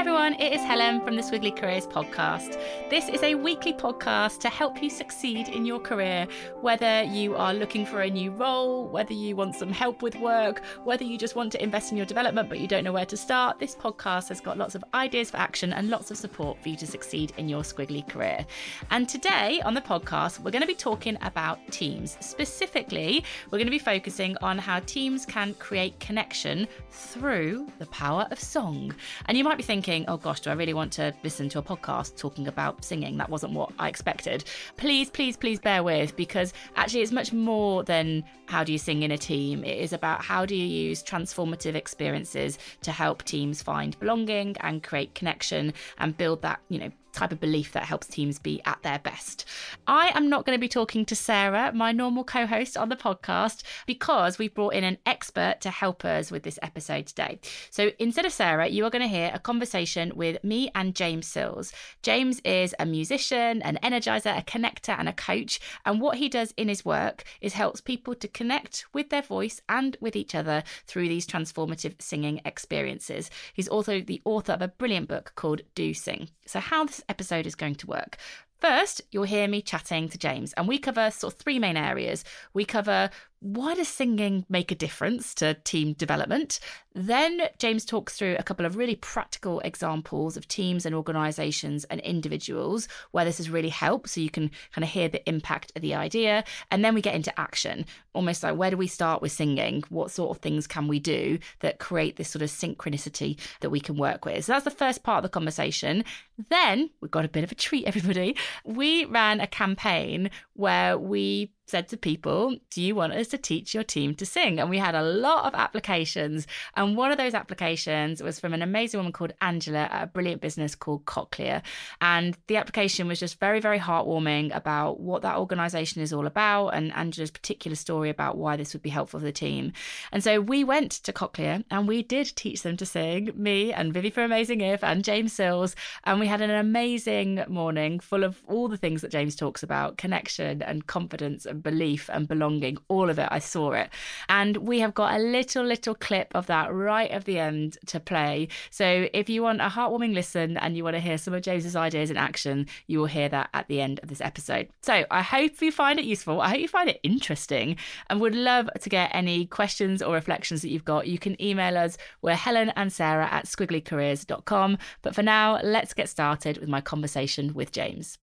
Hi everyone, it is Helen from the Squiggly Careers podcast. This is a weekly podcast to help you succeed in your career, whether you are looking for a new role, whether you want some help with work, whether you just want to invest in your development but you don't know where to start. This podcast has got lots of ideas for action and lots of support for you to succeed in your squiggly career. And today on the podcast, we're going to be talking about teams. Specifically, we're going to be focusing on how teams can create connection through the power of song. And you might be thinking, oh gosh, do I really want to listen to a podcast talking about singing? That wasn't what I expected. Please, please, please bear with because actually it's much more than how do you sing in a team. It is about how do you use transformative experiences to help teams find belonging and create connection and build that, you know, type of belief that helps teams be at their best. I am not going to be talking to Sarah, my normal co host on the podcast, because we've brought in an expert to help us with this episode today. So instead of Sarah, you are going to hear a conversation with me and James Sills. James is a musician, an energizer, a connector, and a coach. And what he does in his work is helps people to connect with their voice and with each other through these transformative singing experiences. He's also the author of a brilliant book called Do Sing. So, how this episode is going to work. First, you'll hear me chatting to James, and we cover sort of three main areas. We cover why does singing make a difference to team development? Then James talks through a couple of really practical examples of teams and organizations and individuals where this has really helped. So you can kind of hear the impact of the idea. And then we get into action, almost like where do we start with singing? What sort of things can we do that create this sort of synchronicity that we can work with? So that's the first part of the conversation. Then we've got a bit of a treat, everybody. We ran a campaign where we said to people, Do you want us to teach your team to sing? And we had a lot of applications. And one of those applications was from an amazing woman called Angela at a brilliant business called Cochlear. And the application was just very, very heartwarming about what that organization is all about and Angela's particular story about why this would be helpful for the team. And so we went to Cochlear and we did teach them to sing, me and Vivi for Amazing If and James Sills. And we had an amazing morning full of all the things that James talks about connection and confidence and belief and belonging, all of it. I saw it. And we have got a little, little clip of that right at the end to play. So if you want a heartwarming listen and you want to hear some of James's ideas in action, you will hear that at the end of this episode. So I hope you find it useful. I hope you find it interesting and would love to get any questions or reflections that you've got. You can email us. We're Helen and Sarah at squigglycareers.com. But for now, let's get started with my conversation with James.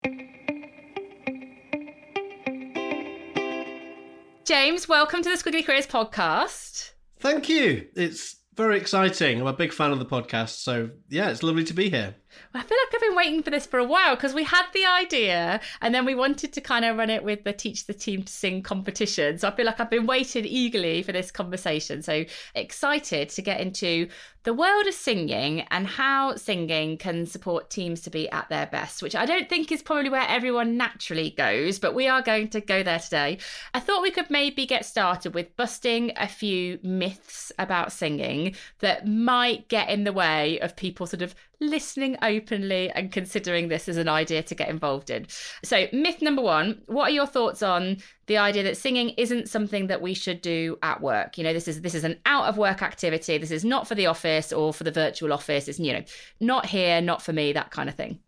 James, welcome to the Squiggly Careers podcast. Thank you. It's very exciting. I'm a big fan of the podcast. So, yeah, it's lovely to be here. I feel like I've been waiting for this for a while because we had the idea and then we wanted to kind of run it with the Teach the Team to Sing competition. So I feel like I've been waiting eagerly for this conversation. So excited to get into the world of singing and how singing can support teams to be at their best, which I don't think is probably where everyone naturally goes, but we are going to go there today. I thought we could maybe get started with busting a few myths about singing that might get in the way of people sort of listening openly and considering this as an idea to get involved in. So, myth number one what are your thoughts on the idea that singing isn't something that we should do at work? You know, this is this is an out of work activity. This is not for the office or for the virtual office. It's, you know, not here, not for me, that kind of thing.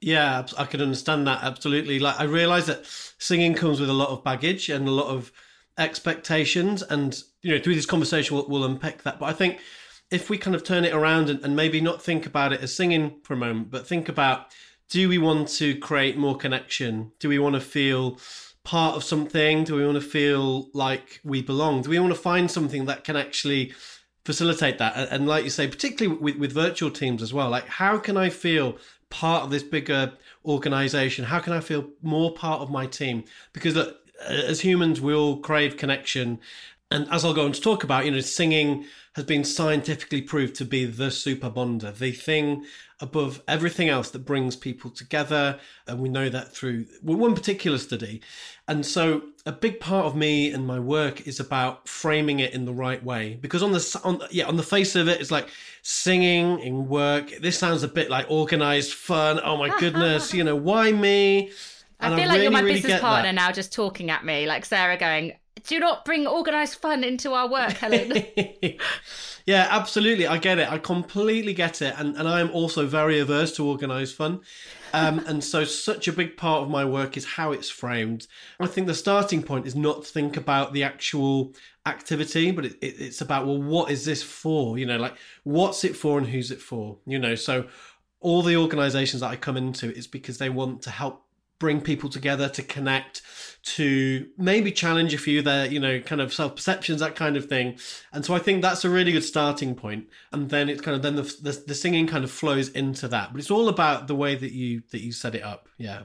Yeah, I can understand that absolutely. Like I realize that singing comes with a lot of baggage and a lot of expectations and you know through this conversation we'll, we'll unpack that but i think if we kind of turn it around and, and maybe not think about it as singing for a moment, but think about do we want to create more connection? Do we want to feel part of something? Do we want to feel like we belong? Do we want to find something that can actually facilitate that? And, and like you say, particularly with, with virtual teams as well, like how can I feel part of this bigger organization? How can I feel more part of my team? Because look, as humans, we all crave connection. And as I'll go on to talk about, you know, singing has been scientifically proved to be the super bonder, the thing above everything else that brings people together. And we know that through one particular study. And so a big part of me and my work is about framing it in the right way. Because on the, on, yeah, on the face of it, it's like singing in work. This sounds a bit like organized fun. Oh my goodness, you know, why me? And I feel I like really, you're my really business partner that. now, just talking at me, like Sarah going, do not bring organised fun into our work, Helen. yeah, absolutely. I get it. I completely get it. And, and I'm also very averse to organised fun. Um, and so, such a big part of my work is how it's framed. I think the starting point is not to think about the actual activity, but it, it, it's about, well, what is this for? You know, like, what's it for and who's it for? You know, so all the organizations that I come into is because they want to help bring people together to connect to maybe challenge a few their you know kind of self perceptions that kind of thing. And so i think that's a really good starting point. And then it's kind of then the, the, the singing kind of flows into that. But it's all about the way that you that you set it up. Yeah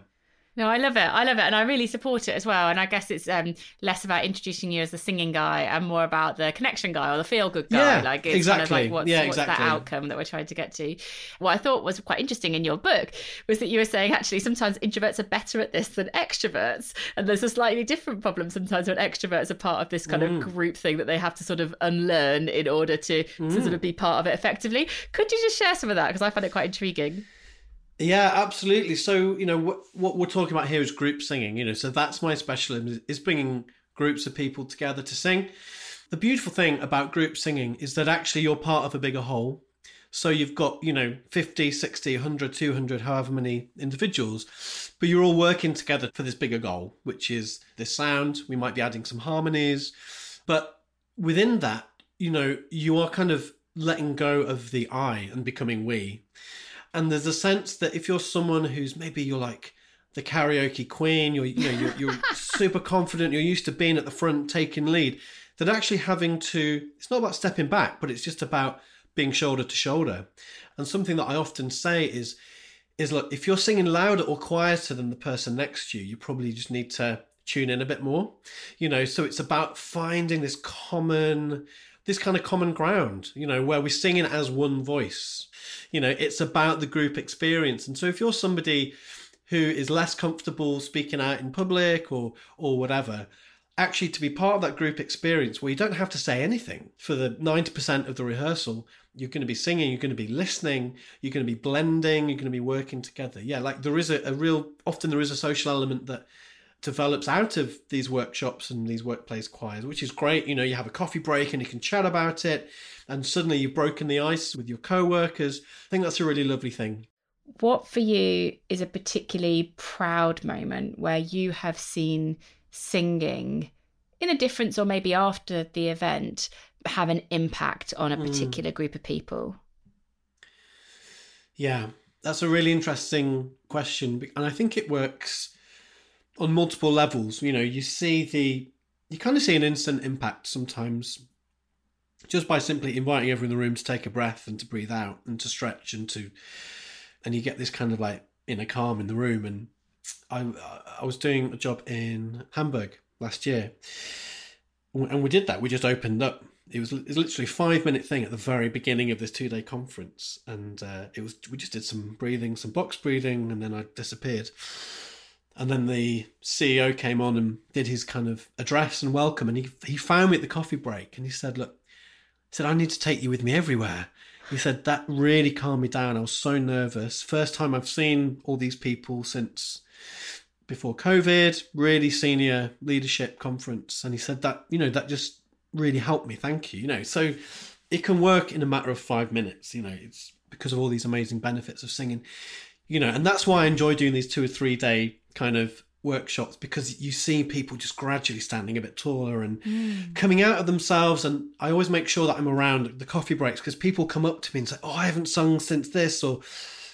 no, I love it. I love it, and I really support it as well. And I guess it's um, less about introducing you as the singing guy and more about the connection guy or the feel good guy. Yeah, like it's exactly. kind of like what's, yeah, what's exactly. that outcome that we're trying to get to. What I thought was quite interesting in your book was that you were saying actually sometimes introverts are better at this than extroverts, and there's a slightly different problem sometimes when extroverts are part of this kind mm. of group thing that they have to sort of unlearn in order to, mm. to sort of be part of it effectively. Could you just share some of that because I find it quite intriguing. Yeah, absolutely. So, you know, what, what we're talking about here is group singing, you know, so that's my specialism is bringing groups of people together to sing. The beautiful thing about group singing is that actually you're part of a bigger whole. So you've got, you know, 50, 60, 100, 200, however many individuals, but you're all working together for this bigger goal, which is this sound. We might be adding some harmonies, but within that, you know, you are kind of letting go of the I and becoming we. And there's a sense that if you're someone who's maybe you're like the karaoke queen, you're you know you're, you're super confident, you're used to being at the front taking lead, that actually having to it's not about stepping back, but it's just about being shoulder to shoulder. And something that I often say is is look, if you're singing louder or quieter than the person next to you, you probably just need to tune in a bit more. You know, so it's about finding this common this kind of common ground, you know, where we're singing as one voice. You know it's about the group experience. And so if you're somebody who is less comfortable speaking out in public or or whatever actually to be part of that group experience where you don't have to say anything for the 90% of the rehearsal you're going to be singing you're going to be listening you're going to be blending you're going to be working together. Yeah like there is a, a real often there is a social element that develops out of these workshops and these workplace choirs, which is great. You know, you have a coffee break and you can chat about it, and suddenly you've broken the ice with your co workers. I think that's a really lovely thing. What for you is a particularly proud moment where you have seen singing in a difference or maybe after the event have an impact on a hmm. particular mm. group of people? Yeah, that's a really interesting question. And I think it works on multiple levels. You know, you see the you kind of see an instant impact sometimes just by simply inviting everyone in the room to take a breath and to breathe out and to stretch and to and you get this kind of like inner calm in the room. And I I was doing a job in Hamburg last year. And we did that. We just opened up. It was, it was literally a five minute thing at the very beginning of this two day conference. And uh, it was we just did some breathing some box breathing and then I disappeared and then the CEO came on and did his kind of address and welcome. And he, he found me at the coffee break and he said, Look, he said, I need to take you with me everywhere. He said, That really calmed me down. I was so nervous. First time I've seen all these people since before COVID, really senior leadership conference. And he said that, you know, that just really helped me. Thank you. You know, so it can work in a matter of five minutes. You know, it's because of all these amazing benefits of singing. You know, and that's why I enjoy doing these two or three day kind of workshops because you see people just gradually standing a bit taller and mm. coming out of themselves and i always make sure that i'm around the coffee breaks because people come up to me and say oh i haven't sung since this or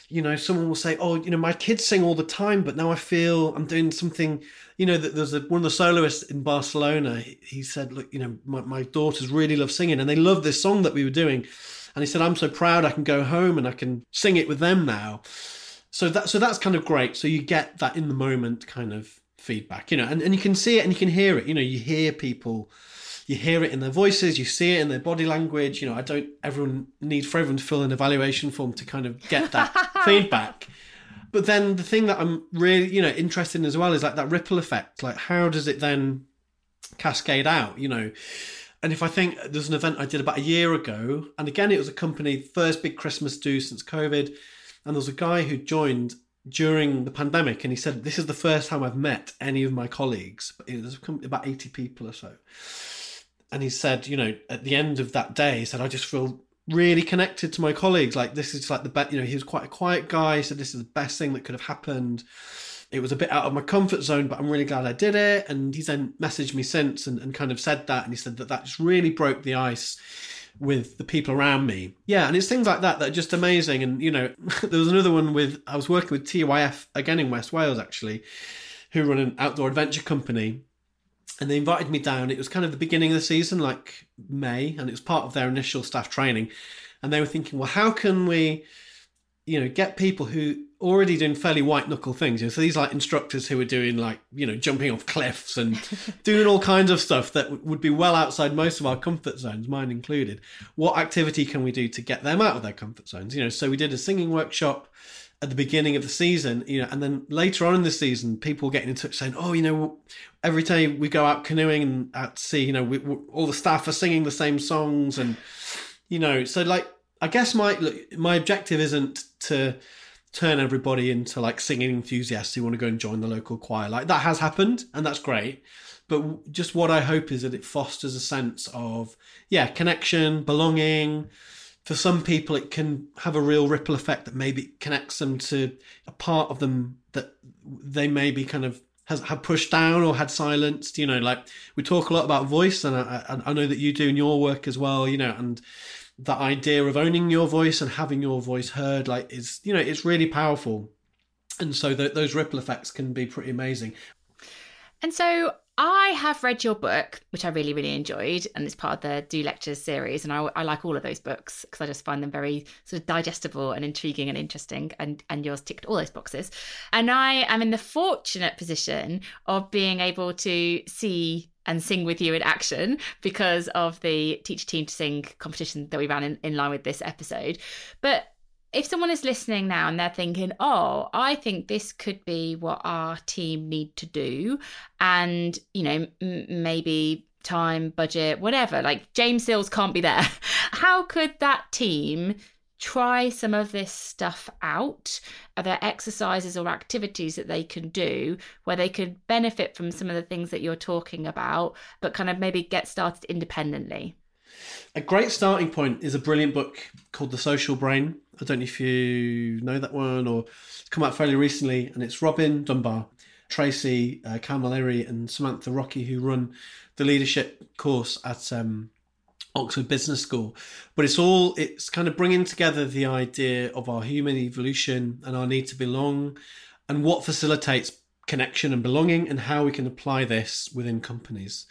you know, someone will say, "Oh, you know, my kids sing all the time, but now I feel I'm doing something." You know, that there's a, one of the soloists in Barcelona. He, he said, "Look, you know, my, my daughters really love singing, and they love this song that we were doing." And he said, "I'm so proud I can go home and I can sing it with them now." So that so that's kind of great. So you get that in the moment kind of feedback, you know, and, and you can see it and you can hear it. You know, you hear people you hear it in their voices, you see it in their body language. You know, I don't everyone need for everyone to fill an evaluation form to kind of get that feedback. But then the thing that I'm really, you know, interested in as well is like that ripple effect. Like how does it then cascade out, you know? And if I think there's an event I did about a year ago, and again it was a company first big Christmas do since COVID, and there was a guy who joined during the pandemic, and he said, "This is the first time I've met any of my colleagues." Was about eighty people or so, and he said, you know, at the end of that day, he said, I just feel really connected to my colleagues. Like this is like the best, you know, he was quite a quiet guy. He said, this is the best thing that could have happened. It was a bit out of my comfort zone, but I'm really glad I did it. And he's then messaged me since and, and kind of said that. And he said that that just really broke the ice with the people around me. Yeah, and it's things like that that are just amazing. And, you know, there was another one with, I was working with TYF again in West Wales actually, who run an outdoor adventure company and they invited me down. It was kind of the beginning of the season, like May, and it was part of their initial staff training. And they were thinking, well, how can we, you know, get people who already doing fairly white knuckle things? You know, so these like instructors who are doing like, you know, jumping off cliffs and doing all kinds of stuff that would be well outside most of our comfort zones, mine included. What activity can we do to get them out of their comfort zones? You know, so we did a singing workshop at the beginning of the season, you know, and then later on in the season, people getting in touch saying, "Oh, you know, every time we go out canoeing and at sea, you know, we, all the staff are singing the same songs, and you know, so like, I guess my look, my objective isn't to turn everybody into like singing enthusiasts who want to go and join the local choir. Like that has happened, and that's great. But just what I hope is that it fosters a sense of yeah, connection, belonging for some people it can have a real ripple effect that maybe connects them to a part of them that they maybe kind of has have pushed down or had silenced you know like we talk a lot about voice and I, I know that you do in your work as well you know and that idea of owning your voice and having your voice heard like is you know it's really powerful and so th- those ripple effects can be pretty amazing and so I have read your book, which I really, really enjoyed, and it's part of the Do Lectures series. And I, I like all of those books because I just find them very sort of digestible and intriguing and interesting. And, and yours ticked all those boxes. And I am in the fortunate position of being able to see and sing with you in action because of the Teach a Team to Sing competition that we ran in, in line with this episode. But if someone is listening now and they're thinking, oh, I think this could be what our team need to do, and, you know, m- maybe time, budget, whatever, like James Sills can't be there, how could that team try some of this stuff out? Are there exercises or activities that they can do where they could benefit from some of the things that you're talking about, but kind of maybe get started independently? A great starting point is a brilliant book called The Social Brain I don't know if you know that one or it's come out fairly recently, and it's Robin Dunbar, Tracey uh, Camilleri, and Samantha Rockey who run the leadership course at um, Oxford Business School. But it's all it's kind of bringing together the idea of our human evolution and our need to belong, and what facilitates connection and belonging, and how we can apply this within companies.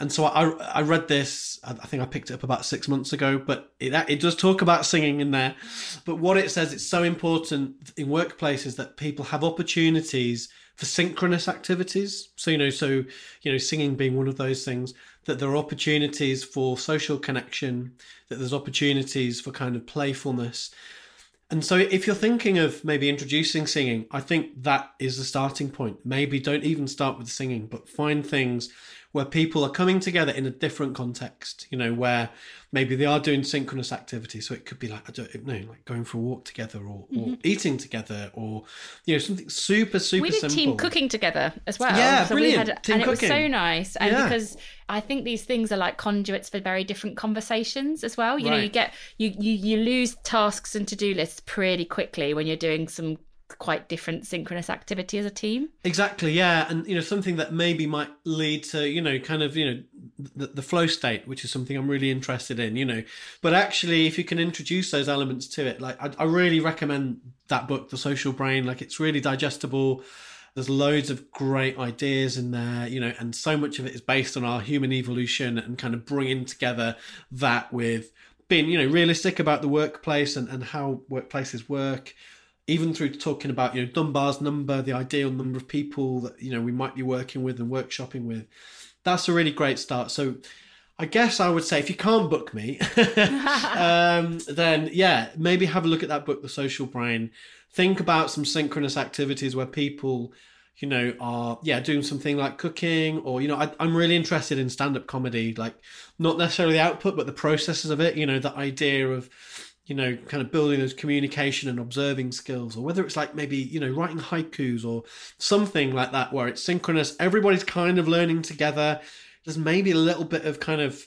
And so I, I read this, I think I picked it up about six months ago, but it, it does talk about singing in there. But what it says, it's so important in workplaces that people have opportunities for synchronous activities. So, you know, so, you know, singing being one of those things, that there are opportunities for social connection, that there's opportunities for kind of playfulness. And so, if you're thinking of maybe introducing singing, I think that is the starting point. Maybe don't even start with singing, but find things where people are coming together in a different context, you know, where maybe they are doing synchronous activity. So it could be like, I don't know, like going for a walk together or, mm-hmm. or eating together or, you know, something super, super We did simple. team cooking together as well. Yeah, so brilliant. Had, team and cooking. it was so nice. And yeah. because I think these things are like conduits for very different conversations as well. You right. know, you get, you, you, you lose tasks and to-do lists pretty quickly when you're doing some quite different synchronous activity as a team. Exactly, yeah, and you know something that maybe might lead to you know kind of you know the, the flow state, which is something I'm really interested in, you know. But actually, if you can introduce those elements to it, like I, I really recommend that book, The Social Brain. Like it's really digestible. There's loads of great ideas in there, you know, and so much of it is based on our human evolution and kind of bringing together that with being, you know, realistic about the workplace and, and how workplaces work, even through talking about, you know, Dunbar's number, the ideal number of people that, you know, we might be working with and workshopping with. That's a really great start. So I guess I would say if you can't book me, um, then yeah, maybe have a look at that book, The Social Brain. Think about some synchronous activities where people, you know, are yeah doing something like cooking, or you know, I, I'm really interested in stand-up comedy, like not necessarily the output, but the processes of it. You know, the idea of you know, kind of building those communication and observing skills, or whether it's like maybe, you know, writing haikus or something like that where it's synchronous, everybody's kind of learning together. There's maybe a little bit of kind of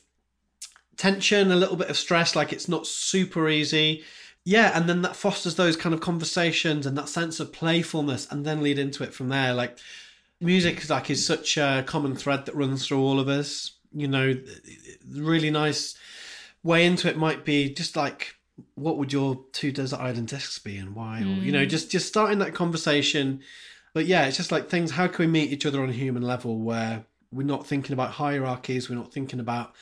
tension, a little bit of stress, like it's not super easy. Yeah, and then that fosters those kind of conversations and that sense of playfulness and then lead into it from there. Like music like is such a common thread that runs through all of us. You know, really nice way into it might be just like what would your two desert island discs be and why? Mm. or you know just just starting that conversation. But yeah it's just like things how can we meet each other on a human level where we're not thinking about hierarchies we're not thinking about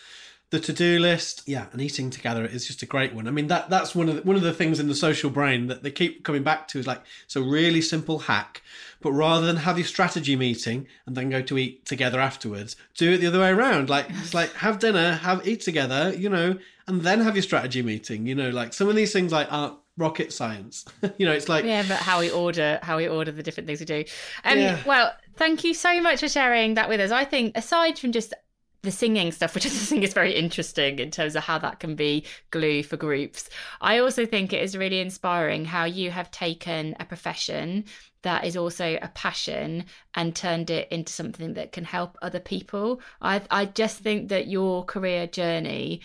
the to-do list? Yeah and eating together is just a great one. I mean that that's one of the, one of the things in the social brain that they keep coming back to is like it's a really simple hack but rather than have your strategy meeting and then go to eat together afterwards do it the other way around like it's like have dinner have eat together you know and then have your strategy meeting you know like some of these things like aren't rocket science you know it's like yeah but how we order how we order the different things we do um yeah. well thank you so much for sharing that with us i think aside from just the singing stuff, which I think is very interesting in terms of how that can be glue for groups. I also think it is really inspiring how you have taken a profession that is also a passion and turned it into something that can help other people. I I just think that your career journey,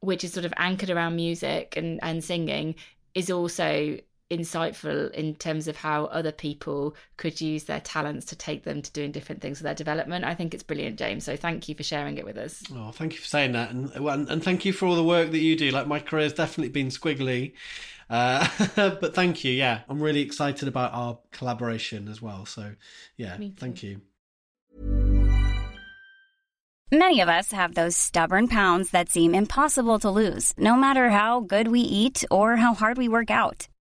which is sort of anchored around music and, and singing, is also insightful in terms of how other people could use their talents to take them to doing different things for their development. I think it's brilliant, James. So thank you for sharing it with us. Oh, thank you for saying that, and and, thank you for all the work that you do. Like my career has definitely been squiggly, uh, but thank you. Yeah, I'm really excited about our collaboration as well. So yeah, thank you. Many of us have those stubborn pounds that seem impossible to lose, no matter how good we eat or how hard we work out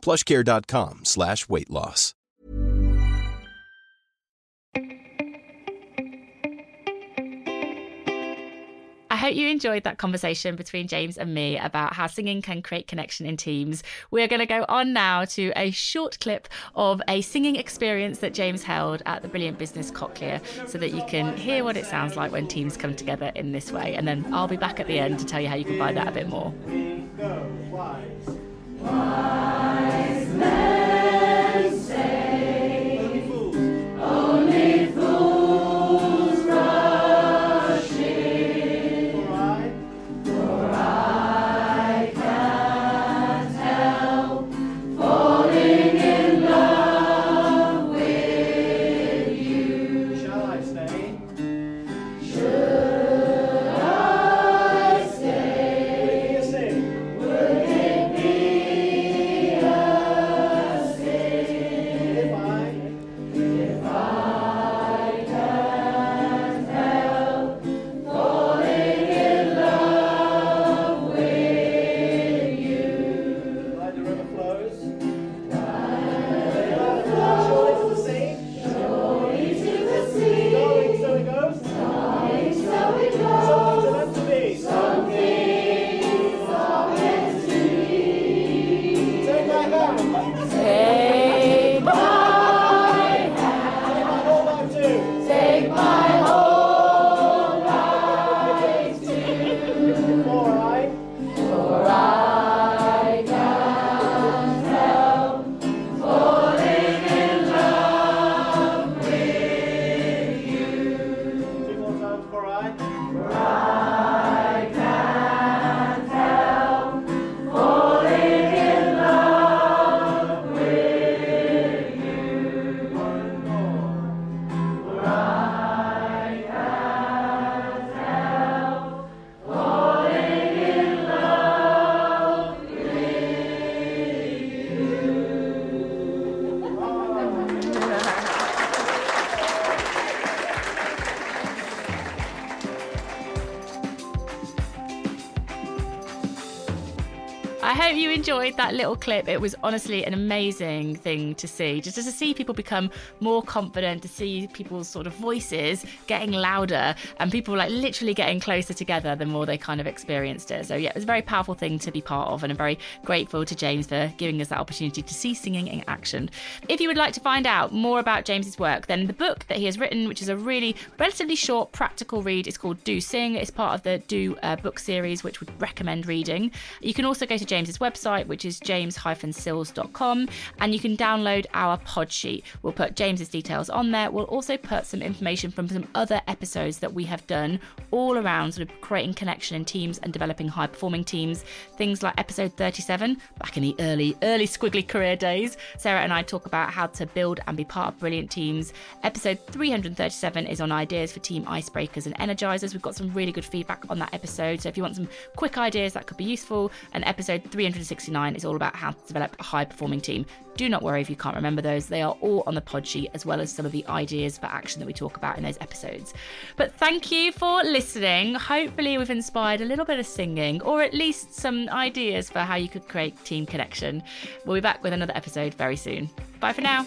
plushcare.com slash weight loss. I hope you enjoyed that conversation between James and me about how singing can create connection in teams. We're going to go on now to a short clip of a singing experience that James held at the Brilliant Business Cochlear so that you can hear what it sounds like when teams come together in this way. And then I'll be back at the end to tell you how you can find that a bit more. Enjoyed that little clip. It was honestly an amazing thing to see, just to see people become more confident, to see people's sort of voices getting louder and people like literally getting closer together the more they kind of experienced it. So, yeah, it was a very powerful thing to be part of, and I'm very grateful to James for giving us that opportunity to see singing in action. If you would like to find out more about James's work, then the book that he has written, which is a really relatively short, practical read, is called Do Sing. It's part of the Do uh, book series, which would recommend reading. You can also go to James's website, which is james-sills.com, and you can download our pod sheet. We'll put James's details on there. We'll also put some information from some other episodes that we have done all around sort of creating connection in teams and developing high performing teams. Things like episode 37, back in the early, early squiggly career days, Sarah and I talk about how to build and be part of brilliant teams. Episode 337 is on ideas for team icebreakers and energizers. We've got some really good feedback on that episode. So if you want some quick ideas that could be useful, and episode 369 is all about how to develop a high performing team. Do not worry if you can't remember those, they are all on the pod sheet, as well as some of the ideas for action that we talk about in those episodes. But thank you for listening. Hopefully, we've inspired a little bit of singing, or at least some ideas for how you could create team connection. We'll be back with another episode very soon. Bye for now.